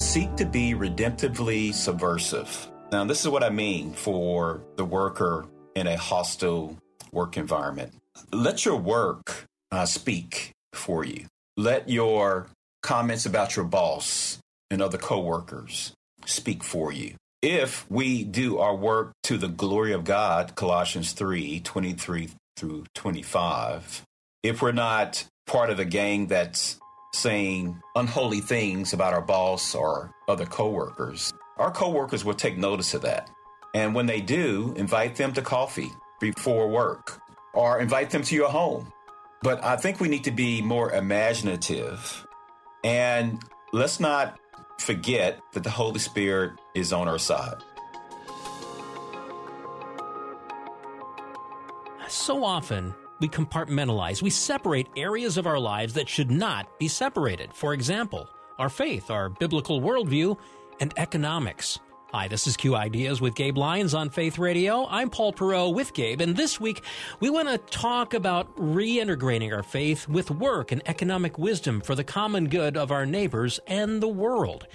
Seek to be redemptively subversive. Now, this is what I mean for the worker in a hostile work environment. Let your work uh, speak for you. Let your comments about your boss and other coworkers speak for you. If we do our work to the glory of God, Colossians 3 23 through 25, if we're not part of a gang that's saying unholy things about our boss or other coworkers, our coworkers will take notice of that. And when they do, invite them to coffee before work or invite them to your home. But I think we need to be more imaginative and let's not forget that the Holy Spirit is on our side. So often, we compartmentalize. We separate areas of our lives that should not be separated. For example, our faith, our biblical worldview, and economics. Hi, this is Q Ideas with Gabe Lyons on Faith Radio. I'm Paul Perot with Gabe, and this week we want to talk about reintegrating our faith with work and economic wisdom for the common good of our neighbors and the world.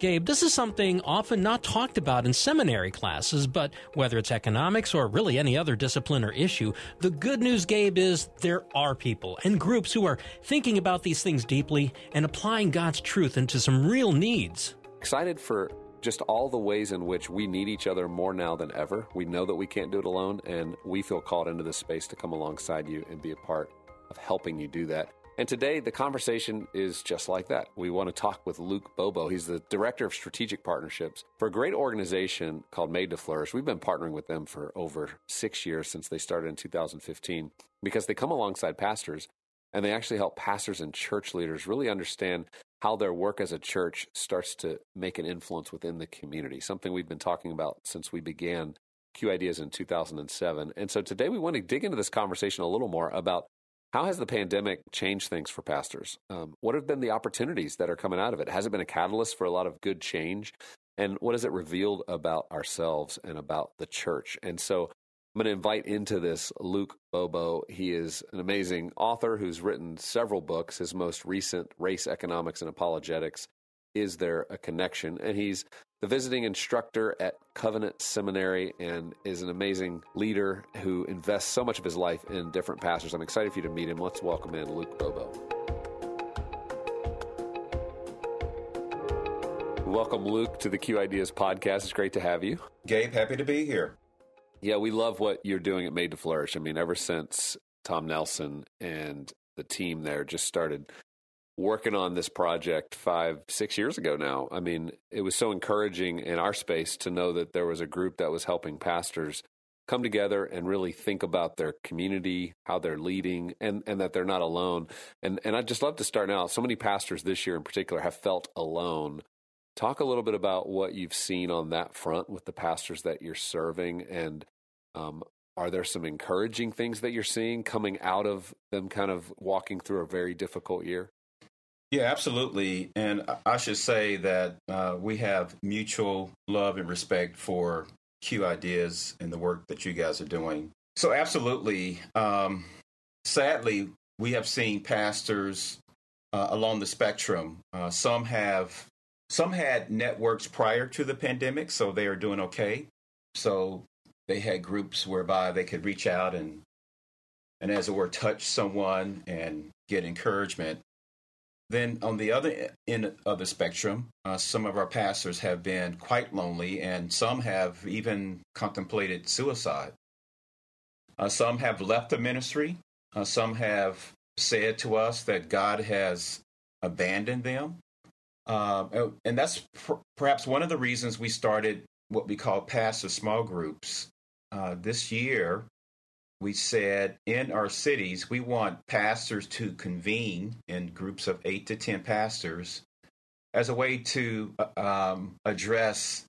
Gabe, this is something often not talked about in seminary classes, but whether it's economics or really any other discipline or issue, the good news, Gabe, is there are people and groups who are thinking about these things deeply and applying God's truth into some real needs. Excited for just all the ways in which we need each other more now than ever. We know that we can't do it alone, and we feel called into this space to come alongside you and be a part of helping you do that. And today, the conversation is just like that. We want to talk with Luke Bobo. He's the Director of Strategic Partnerships for a great organization called Made to Flourish. We've been partnering with them for over six years since they started in 2015 because they come alongside pastors and they actually help pastors and church leaders really understand how their work as a church starts to make an influence within the community, something we've been talking about since we began Q Ideas in 2007. And so today we want to dig into this conversation a little more about how has the pandemic changed things for pastors? Um, what have been the opportunities that are coming out of it? Has it been a catalyst for a lot of good change? And what has it revealed about ourselves and about the church? And so I'm going to invite into this Luke Bobo. He is an amazing author who's written several books. His most recent, Race Economics and Apologetics, Is There a Connection? And he's the visiting instructor at Covenant Seminary and is an amazing leader who invests so much of his life in different pastors. I'm excited for you to meet him. Let's welcome in Luke Bobo. Welcome, Luke, to the Q Ideas podcast. It's great to have you. Gabe, happy to be here. Yeah, we love what you're doing at Made to Flourish. I mean, ever since Tom Nelson and the team there just started working on this project five, six years ago now. I mean, it was so encouraging in our space to know that there was a group that was helping pastors come together and really think about their community, how they're leading, and, and that they're not alone. And and I'd just love to start now. So many pastors this year in particular have felt alone Talk a little bit about what you've seen on that front with the pastors that you're serving, and um, are there some encouraging things that you're seeing coming out of them kind of walking through a very difficult year? Yeah, absolutely. And I should say that uh, we have mutual love and respect for Q Ideas and the work that you guys are doing. So, absolutely. Um, sadly, we have seen pastors uh, along the spectrum. Uh, some have some had networks prior to the pandemic, so they are doing okay. So they had groups whereby they could reach out and and as it were touch someone and get encouragement. Then on the other end of the spectrum, uh, some of our pastors have been quite lonely, and some have even contemplated suicide. Uh, some have left the ministry. Uh, some have said to us that God has abandoned them. Um, and that's pr- perhaps one of the reasons we started what we call passive small groups uh, this year. we said in our cities, we want pastors to convene in groups of eight to 10 pastors as a way to uh, um, address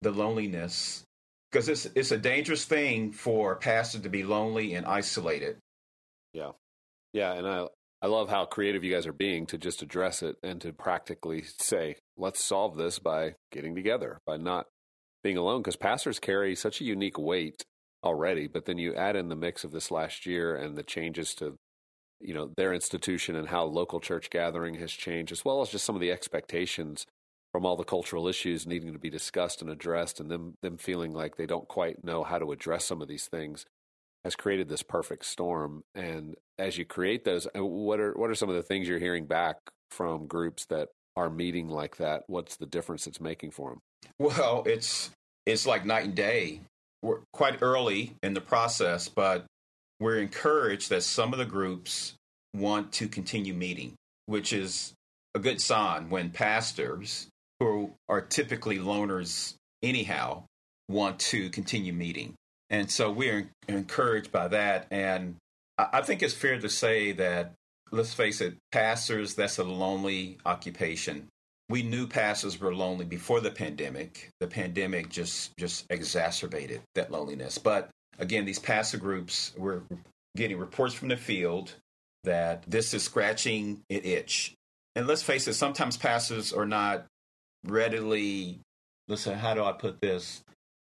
the loneliness. Because it's, it's a dangerous thing for a pastor to be lonely and isolated. Yeah. Yeah. And I, I love how creative you guys are being to just address it and to practically say, let's solve this by getting together, by not being alone, because pastors carry such a unique weight already, but then you add in the mix of this last year and the changes to you know their institution and how local church gathering has changed as well as just some of the expectations from all the cultural issues needing to be discussed and addressed and them them feeling like they don't quite know how to address some of these things has created this perfect storm. And as you create those uh, what are what are some of the things you're hearing back from groups that are meeting like that? What's the difference it's making for them well it's it's like night and day. We're quite early in the process, but we're encouraged that some of the groups want to continue meeting, which is a good sign when pastors who are typically loners anyhow want to continue meeting. And so we're encouraged by that. And I think it's fair to say that, let's face it, pastors, that's a lonely occupation we knew pastors were lonely before the pandemic. The pandemic just just exacerbated that loneliness. But again, these pastor groups were getting reports from the field that this is scratching an itch. And let's face it, sometimes pastors are not readily listen, how do I put this?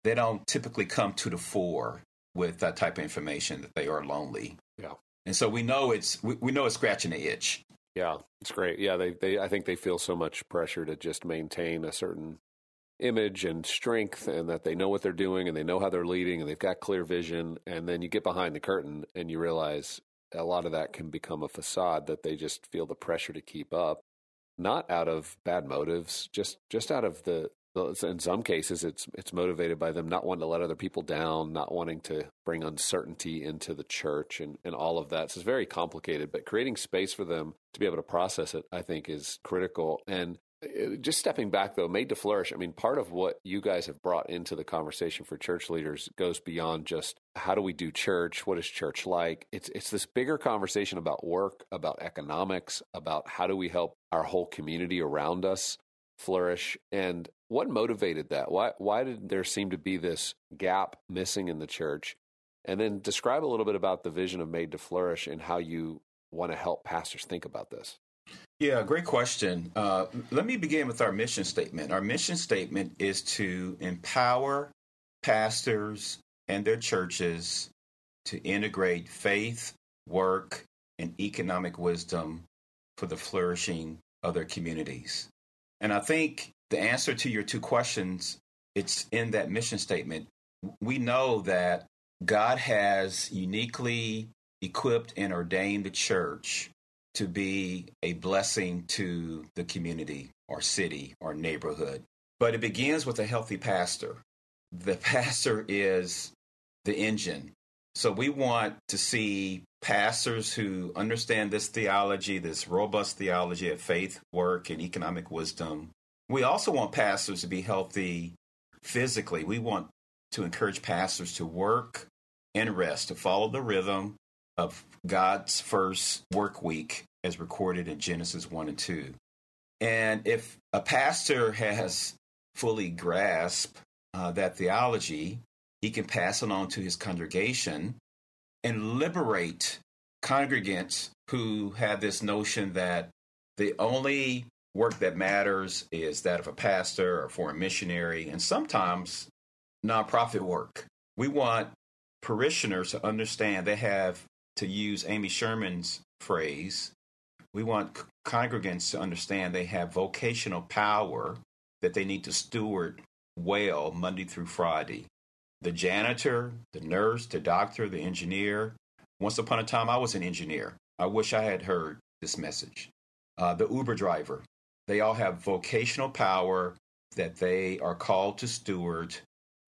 They don't typically come to the fore with that type of information that they are lonely. Yeah. And so we know it's we, we know it's scratching the itch. Yeah, it's great. Yeah, they, they I think they feel so much pressure to just maintain a certain image and strength and that they know what they're doing and they know how they're leading and they've got clear vision and then you get behind the curtain and you realize a lot of that can become a facade that they just feel the pressure to keep up not out of bad motives just just out of the in some cases it's it's motivated by them not wanting to let other people down not wanting to bring uncertainty into the church and, and all of that. So it's very complicated but creating space for them to be able to process it i think is critical. And uh, just stepping back though made to flourish i mean part of what you guys have brought into the conversation for church leaders goes beyond just how do we do church? What is church like? It's it's this bigger conversation about work about economics about how do we help our whole community around us flourish and what motivated that? Why why did there seem to be this gap missing in the church? And then describe a little bit about the vision of made to flourish and how you want to help pastors think about this. Yeah great question. Uh, let me begin with our mission statement. Our mission statement is to empower pastors and their churches to integrate faith work and economic wisdom for the flourishing of their communities and I think the answer to your two questions, it's in that mission statement. We know that God has uniquely equipped and ordained the church to be a blessing to the community or city or neighborhood. But it begins with a healthy pastor. The pastor is the engine. So we want to see pastors who understand this theology, this robust theology of faith, work, and economic wisdom. We also want pastors to be healthy physically. We want to encourage pastors to work and rest, to follow the rhythm of God's first work week as recorded in Genesis 1 and 2. And if a pastor has fully grasped uh, that theology, he can pass it on to his congregation and liberate congregants who have this notion that the only work that matters is that of a pastor or for a missionary, and sometimes nonprofit work. We want parishioners to understand they have, to use Amy Sherman's phrase, we want congregants to understand they have vocational power that they need to steward well Monday through Friday the janitor, the nurse, the doctor, the engineer. Once upon a time, I was an engineer. I wish I had heard this message. Uh, the Uber driver, they all have vocational power that they are called to steward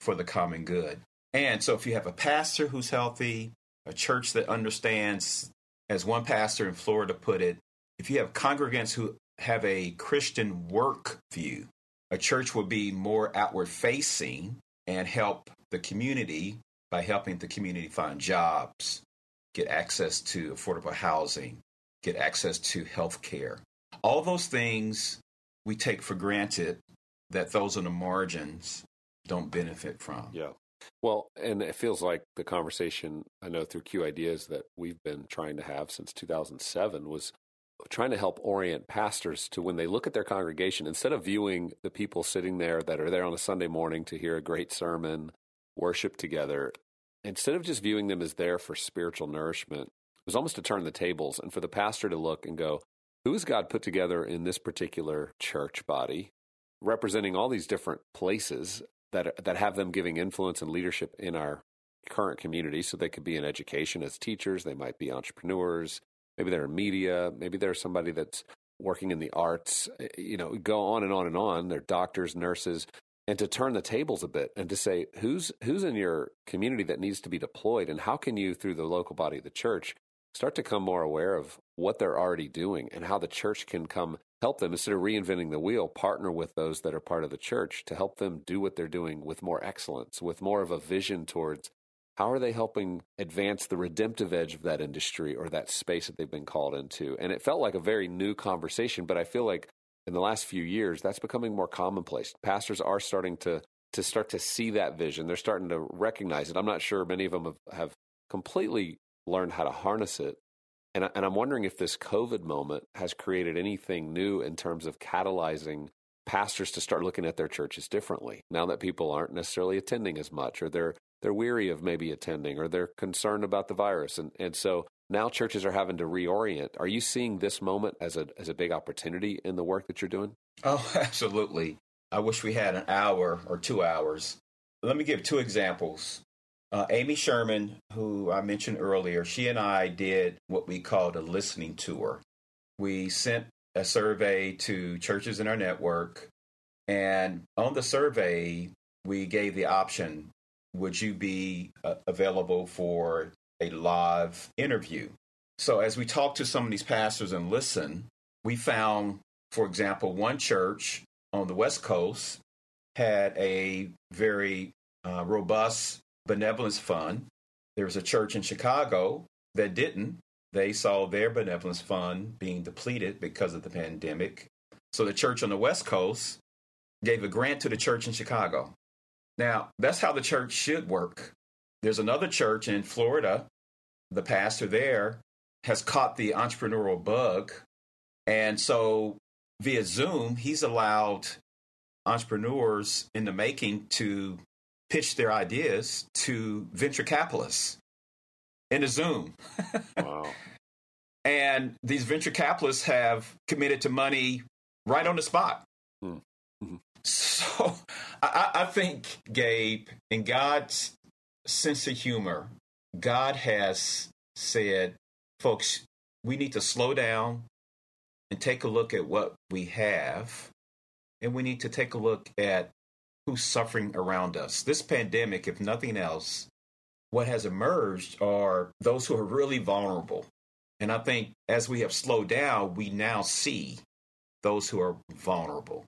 for the common good. And so, if you have a pastor who's healthy, a church that understands, as one pastor in Florida put it, if you have congregants who have a Christian work view, a church will be more outward facing and help the community by helping the community find jobs, get access to affordable housing, get access to health care. All those things we take for granted that those on the margins don't benefit from. Yeah. Well, and it feels like the conversation I know through Q Ideas that we've been trying to have since 2007 was trying to help orient pastors to when they look at their congregation, instead of viewing the people sitting there that are there on a Sunday morning to hear a great sermon, worship together, instead of just viewing them as there for spiritual nourishment, it was almost to turn the tables and for the pastor to look and go, who has God put together in this particular church body, representing all these different places that that have them giving influence and leadership in our current community. So they could be in education as teachers, they might be entrepreneurs, maybe they're in media, maybe they're somebody that's working in the arts. Eh, you know, go on and on and on. They're doctors, nurses, and to turn the tables a bit and to say who's who's in your community that needs to be deployed, and how can you through the local body of the church start to come more aware of what they're already doing and how the church can come help them instead of reinventing the wheel partner with those that are part of the church to help them do what they're doing with more excellence with more of a vision towards how are they helping advance the redemptive edge of that industry or that space that they've been called into? And it felt like a very new conversation but i feel like in the last few years that's becoming more commonplace. Pastors are starting to to start to see that vision. They're starting to recognize it. I'm not sure many of them have, have completely learned how to harness it. And, I, and I'm wondering if this COVID moment has created anything new in terms of catalyzing pastors to start looking at their churches differently now that people aren't necessarily attending as much or they're they're weary of maybe attending or they're concerned about the virus and and so now churches are having to reorient. Are you seeing this moment as a as a big opportunity in the work that you're doing? Oh absolutely. I wish we had an hour or two hours. Let me give two examples. Uh, Amy Sherman, who I mentioned earlier, she and I did what we called a listening tour. We sent a survey to churches in our network, and on the survey, we gave the option would you be uh, available for a live interview? So, as we talked to some of these pastors and listen, we found, for example, one church on the West Coast had a very uh, robust benevolence fund. There was a church in Chicago that didn't. They saw their benevolence fund being depleted because of the pandemic. So the church on the West Coast gave a grant to the church in Chicago. Now, that's how the church should work. There's another church in Florida. The pastor there has caught the entrepreneurial bug. And so via Zoom, he's allowed entrepreneurs in the making to pitch their ideas to venture capitalists in a Zoom. wow. And these venture capitalists have committed to money right on the spot. Mm-hmm. So I, I think, Gabe, in God's sense of humor, God has said, folks, we need to slow down and take a look at what we have. And we need to take a look at who's suffering around us. This pandemic, if nothing else, what has emerged are those who are really vulnerable. And I think as we have slowed down, we now see those who are vulnerable.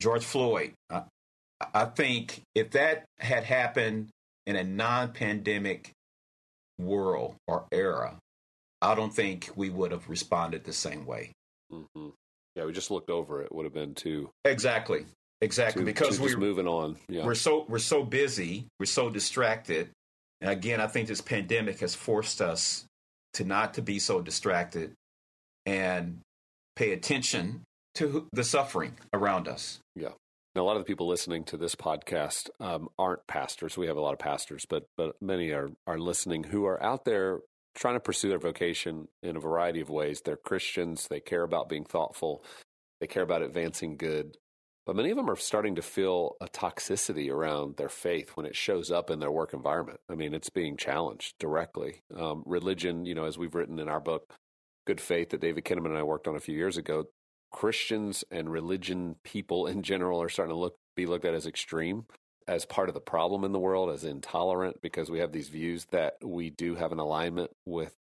George Floyd, I, I think if that had happened in a non pandemic world or era, I don't think we would have responded the same way. Mm-hmm. Yeah, we just looked over it. Would have been too exactly. Exactly, to, because to we're moving on. Yeah. We're so we're so busy, we're so distracted, and again, I think this pandemic has forced us to not to be so distracted and pay attention to the suffering around us. Yeah. A lot of the people listening to this podcast um, aren't pastors. We have a lot of pastors, but but many are are listening who are out there trying to pursue their vocation in a variety of ways. They're Christians. They care about being thoughtful. They care about advancing good. But many of them are starting to feel a toxicity around their faith when it shows up in their work environment. I mean, it's being challenged directly. Um, religion, you know, as we've written in our book, Good Faith, that David Kinnaman and I worked on a few years ago, Christians and religion people in general are starting to look be looked at as extreme, as part of the problem in the world, as intolerant, because we have these views that we do have an alignment with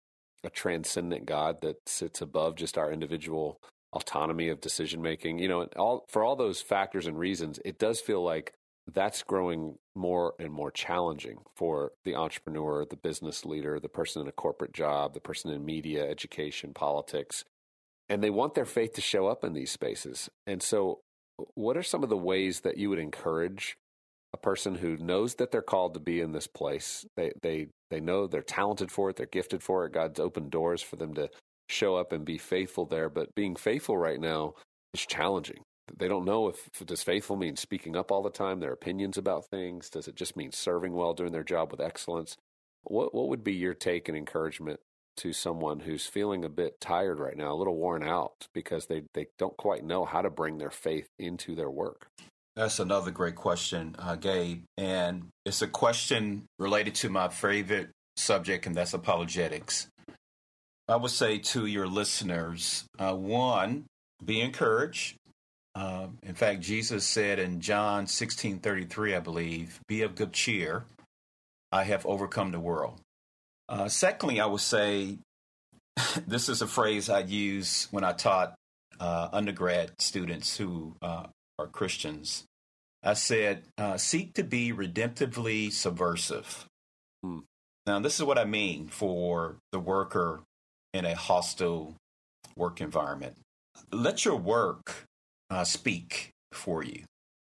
a transcendent God that sits above just our individual autonomy of decision making. You know, all for all those factors and reasons, it does feel like that's growing more and more challenging for the entrepreneur, the business leader, the person in a corporate job, the person in media, education, politics. And they want their faith to show up in these spaces. And so, what are some of the ways that you would encourage a person who knows that they're called to be in this place? They, they, they know they're talented for it, they're gifted for it. God's opened doors for them to show up and be faithful there. But being faithful right now is challenging they don't know if does faithful mean speaking up all the time, their opinions about things. Does it just mean serving well, doing their job with excellence? What what would be your take and encouragement to someone who's feeling a bit tired right now, a little worn out because they they don't quite know how to bring their faith into their work? That's another great question, uh, Gabe, and it's a question related to my favorite subject, and that's apologetics. I would say to your listeners, uh, one, be encouraged um, in fact, Jesus said in John 16 33, I believe, be of good cheer. I have overcome the world. Uh, secondly, I would say this is a phrase I use when I taught uh, undergrad students who uh, are Christians. I said, uh, seek to be redemptively subversive. Hmm. Now, this is what I mean for the worker in a hostile work environment. Let your work uh, speak for you.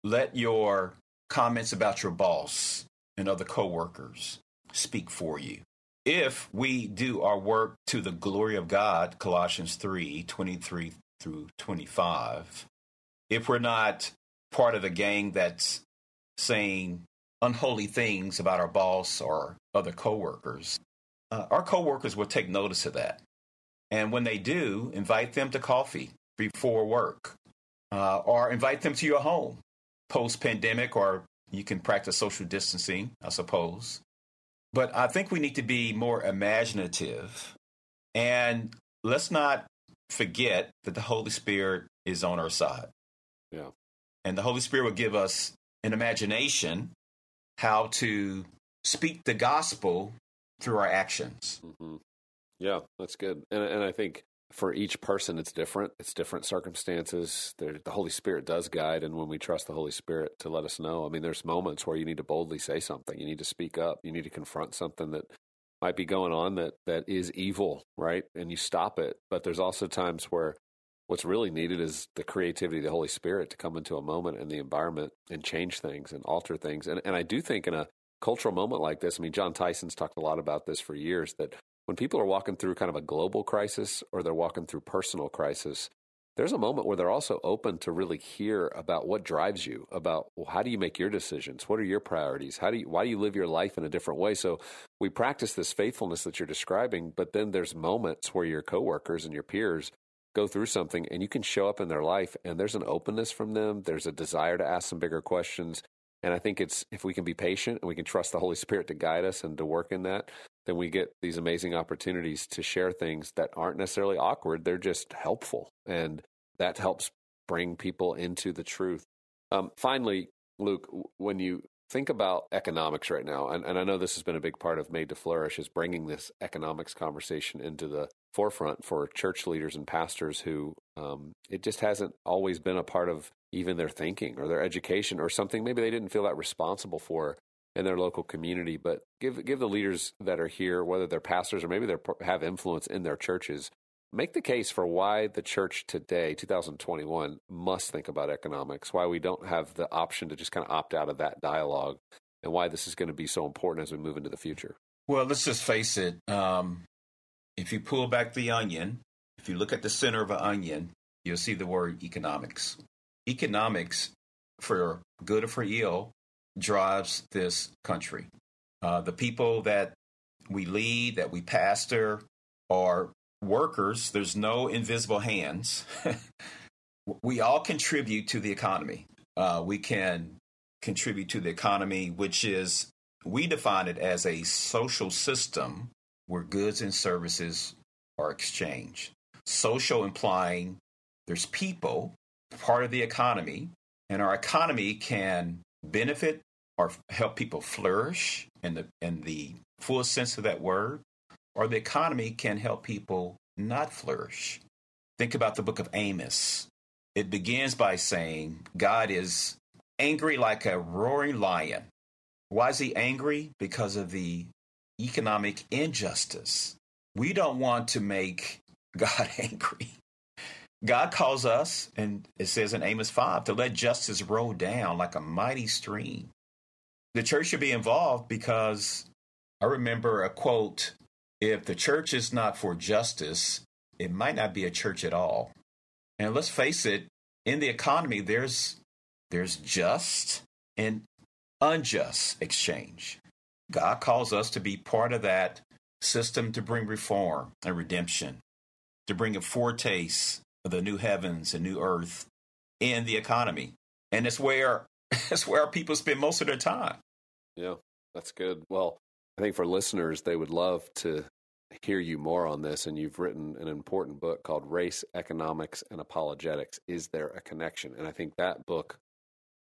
Let your comments about your boss and other coworkers speak for you. If we do our work to the glory of God, Colossians 3 23 through 25, if we're not part of a gang that's saying unholy things about our boss or other coworkers, uh, our coworkers will take notice of that. And when they do, invite them to coffee before work uh, or invite them to your home post pandemic, or you can practice social distancing, I suppose. But I think we need to be more imaginative and let's not forget that the Holy Spirit is on our side. Yeah. And the Holy Spirit will give us an imagination how to speak the gospel through our actions. Mm-hmm. Yeah, that's good. And, and I think for each person it's different. It's different circumstances. The holy spirit does guide and when we trust the holy spirit to let us know i mean there's moments where you need to boldly say something. You need to speak up. You need to confront something that might be going on that that is evil right? And you stop it. But there's also times where what's really needed is the creativity of the holy spirit to come into a moment in the environment and change things and alter things. And, and i do think in a cultural moment like this i mean jon tyson's talked a lot about this for years that when people are walking through kind of a global crisis or they're walking through personal crisis, there's a moment where they're also open to really hear about what drives you, about well, how do you make your decisions? What are your priorities? How do you, why do you live your life in a different way? So we practice this faithfulness that you're describing, but then there's moments where your coworkers and your peers go through something and you can show up in their life and there's an openness from them. There's a desire to ask some bigger questions. And I think it's if we can be patient and we can trust the Holy Spirit to guide us and to work in that, then we get these amazing opportunities to share things that aren't necessarily awkward. They're just helpful. And that helps bring people into the truth. Um, finally, Luke, when you think about economics right now, and, and I know this has been a big part of Made to Flourish, is bringing this economics conversation into the forefront for church leaders and pastors who um, it just hasn't always been a part of even their thinking or their education or something maybe they didn't feel that responsible for in their local community. But give give the leaders that are here, whether they're pastors or maybe they have influence in their churches, make the case for why the church today, 2021, must think about economics. Why we don't have the option to just kind of opt out of that dialogue, and why this is going to be so important as we move into the future. Well, let's just face it. Um, if you pull back the onion, if you look at the center of an onion, you'll see the word economics. Economics, for good or for ill, drives this country. Uh, the people that we lead, that we pastor, are workers. There's no invisible hands. we all contribute to the economy. Uh, we can contribute to the economy, which is, we define it as a social system where goods and services are exchanged. Social implying there's people, part of the economy, and our economy can benefit or help people flourish in the in the full sense of that word, or the economy can help people not flourish. Think about the book of Amos. It begins by saying God is angry like a roaring lion. Why is he angry? Because of the economic injustice. We don't want to make God angry. God calls us, and it says in Amos 5, to let justice roll down like a mighty stream. The church should be involved because I remember a quote if the church is not for justice, it might not be a church at all. And let's face it, in the economy, there's there's just and unjust exchange. God calls us to be part of that system to bring reform and redemption, to bring a foretaste of the new heavens and new earth in the economy. And it's where it's where people spend most of their time. Yeah, that's good. Well, I think for listeners, they would love to hear you more on this. And you've written an important book called Race, Economics, and Apologetics. Is there a connection? And I think that book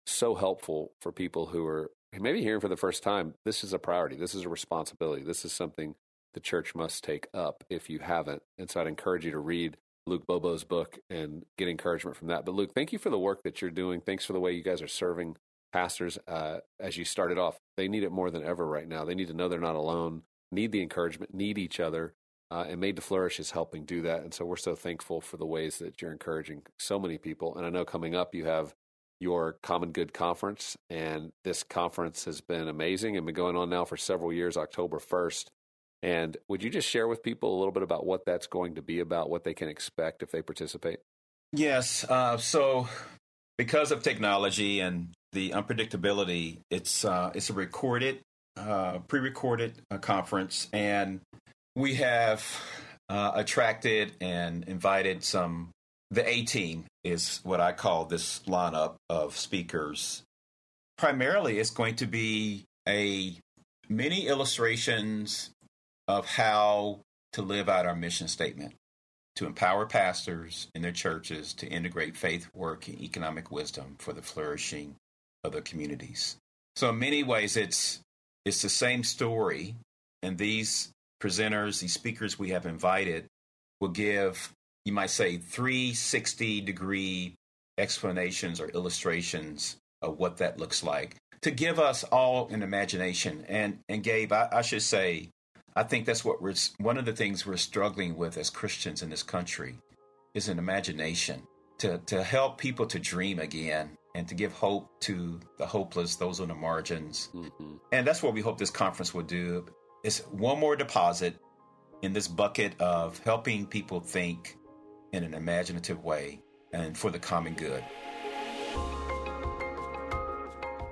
so helpful for people who are maybe hearing for the first time. This is a priority. This is a responsibility. This is something the church must take up if you haven't. And so I'd encourage you to read Luke Bobo's book and get encouragement from that. But Luke, thank you for the work that you're doing. Thanks for the way you guys are serving pastors uh, as you started off. They need it more than ever right now. They need to know they're not alone, need the encouragement, need each other. Uh, and Made to Flourish is helping do that. And so we're so thankful for the ways that you're encouraging so many people. And I know coming up, you have your Common Good Conference. And this conference has been amazing and been going on now for several years, October 1st. And would you just share with people a little bit about what that's going to be about, what they can expect if they participate? Yes. Uh, so, because of technology and the unpredictability, it's uh, it's a recorded, uh, pre-recorded uh, conference, and we have uh, attracted and invited some the A team is what I call this lineup of speakers. Primarily, it's going to be a many illustrations of how to live out our mission statement to empower pastors in their churches to integrate faith, work, and economic wisdom for the flourishing of their communities. So, in many ways, it's it's the same story, and these presenters, these speakers we have invited, will give you might say 360 degree explanations or illustrations of what that looks like to give us all an imagination. And and Gabe, I, I should say, I think that's what we're one of the things we're struggling with as Christians in this country is an imagination to to help people to dream again and to give hope to the hopeless, those on the margins. Mm-hmm. And that's what we hope this conference will do. It's one more deposit in this bucket of helping people think in an imaginative way and for the common good.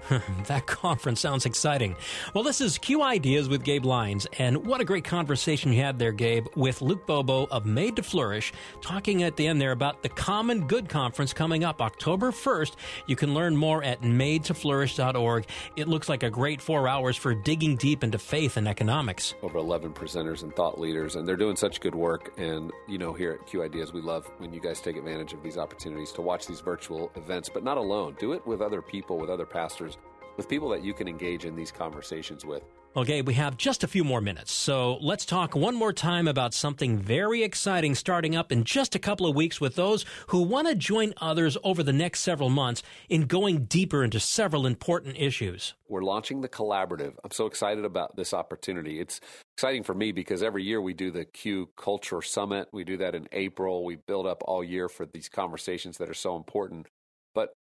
that conference sounds exciting. Well, this is Q Ideas with Gabe Lyons, and what a great conversation you had there, Gabe, with Luke Bobo of Made to Flourish, talking at the end there about the Common Good Conference coming up October 1st. You can learn more at madetoflourish.org. It looks like a great four hours for digging deep into faith and economics. Over 11 presenters and thought leaders, and they're doing such good work. And, you know, here at Q Ideas, we love when you guys take advantage of these opportunities to watch these virtual events, but not alone. Do it with other people, with other pastors with people that you can engage in these conversations with. Okay, we have just a few more minutes, so let's talk one more time about something very exciting starting up in just a couple of weeks with those who want to join others over the next several months in going deeper into several important issues. We're launching the collaborative. I'm so excited about this opportunity. It's exciting for me because every year we do the Q Culture Summit. We do that in April. We build up all year for these conversations that are so important.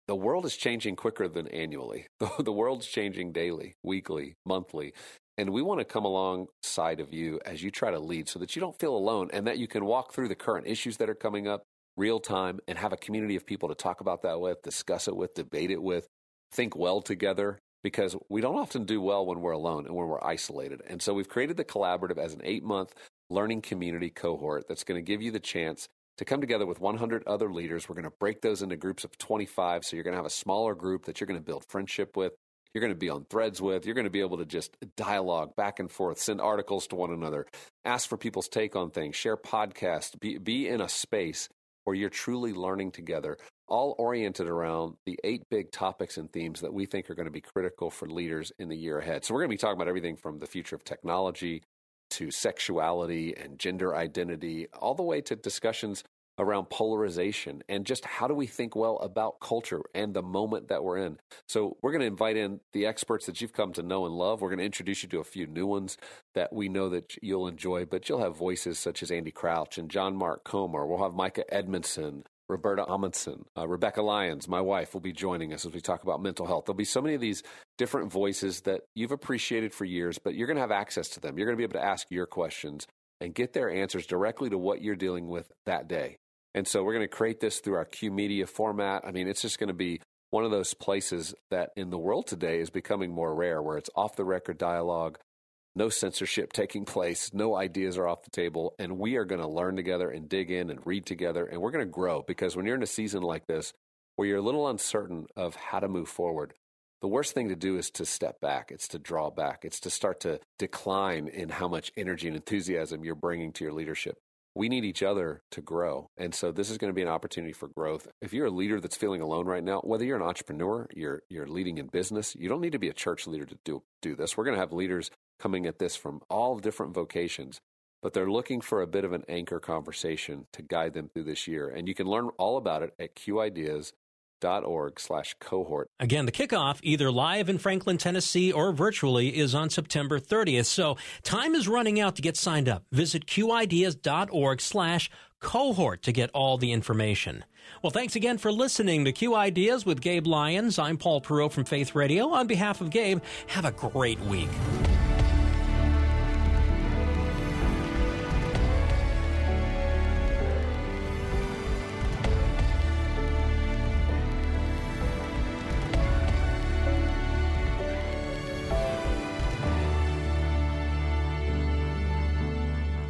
The world is changing quicker than annually. The, world's changing daily, weekly, monthly. And we want to come alongside of you as you try to lead so that you don't feel alone and that you can walk through the current issues that are coming up real time and have a community of people to talk about that with, discuss it with, debate it with, think well together because we don't often do well when we're alone and when we're isolated. And so we've created the collaborative as an eight month learning community cohort that's going to give you the chance to come together with 100 other leaders. We're going to break those into groups of 25. So you're going to have a smaller group that you're going to build friendship with. You're going to be on threads with. You're going to be able to just dialogue back and forth, send articles to one another, ask for people's take on things, share podcasts, be, be in a space where you're truly learning together, all oriented around the eight big topics and themes that we think are going to be critical for leaders in the year ahead. So we're going to be talking about everything from the future of technology to sexuality and gender identity, all the way to discussions around polarization and just how do we think well about culture and the moment that we're in. So, we're going to invite in the experts that you've come to know and love. We're going to introduce you to a few new ones that we know that you'll enjoy, but you'll have voices such as Andy Crouch and John Mark Comer. We'll have Micah Edmondson, Roberta Amundsen, uh, Rebecca Lyons, my wife, will be joining us as we talk about mental health. There'll be so many of these different voices that you've appreciated for years, but you're going to have access to them. You're going to be able to ask your questions and get their answers directly to what you're dealing with that day. And so we're going to create this through our Q Media format. I mean, it's just going to be one of those places that in the world today is becoming more rare, where it's off the record dialogue, no censorship taking place, no ideas are off the table, and we are going to learn together and dig in and read together, and we're going to grow because when you're in a season like this where you're a little uncertain of how to move forward, the worst thing to do is to step back. It's to draw back. It's to start to decline in how much energy and enthusiasm you're bringing to your leadership we need each other to grow. And so this is going to be an opportunity for growth. If you're a leader that's feeling alone right now, whether you're an entrepreneur, you're you're leading in business, you don't need to be a church leader to do do this. We're going to have leaders coming at this from all different vocations, but they're looking for a bit of an anchor conversation to guide them through this year. And you can learn all about it at Q Ideas org slash cohort. Again, the kickoff, either live in Franklin, Tennessee or virtually, is on September 30th. So time is running out to get signed up. Visit qideas.org slash cohort to get all the information. Well, thanks again for listening to Q Ideas with Gabe Lyons. I'm Paul Perot from Faith Radio. On behalf of Gabe, have a great week.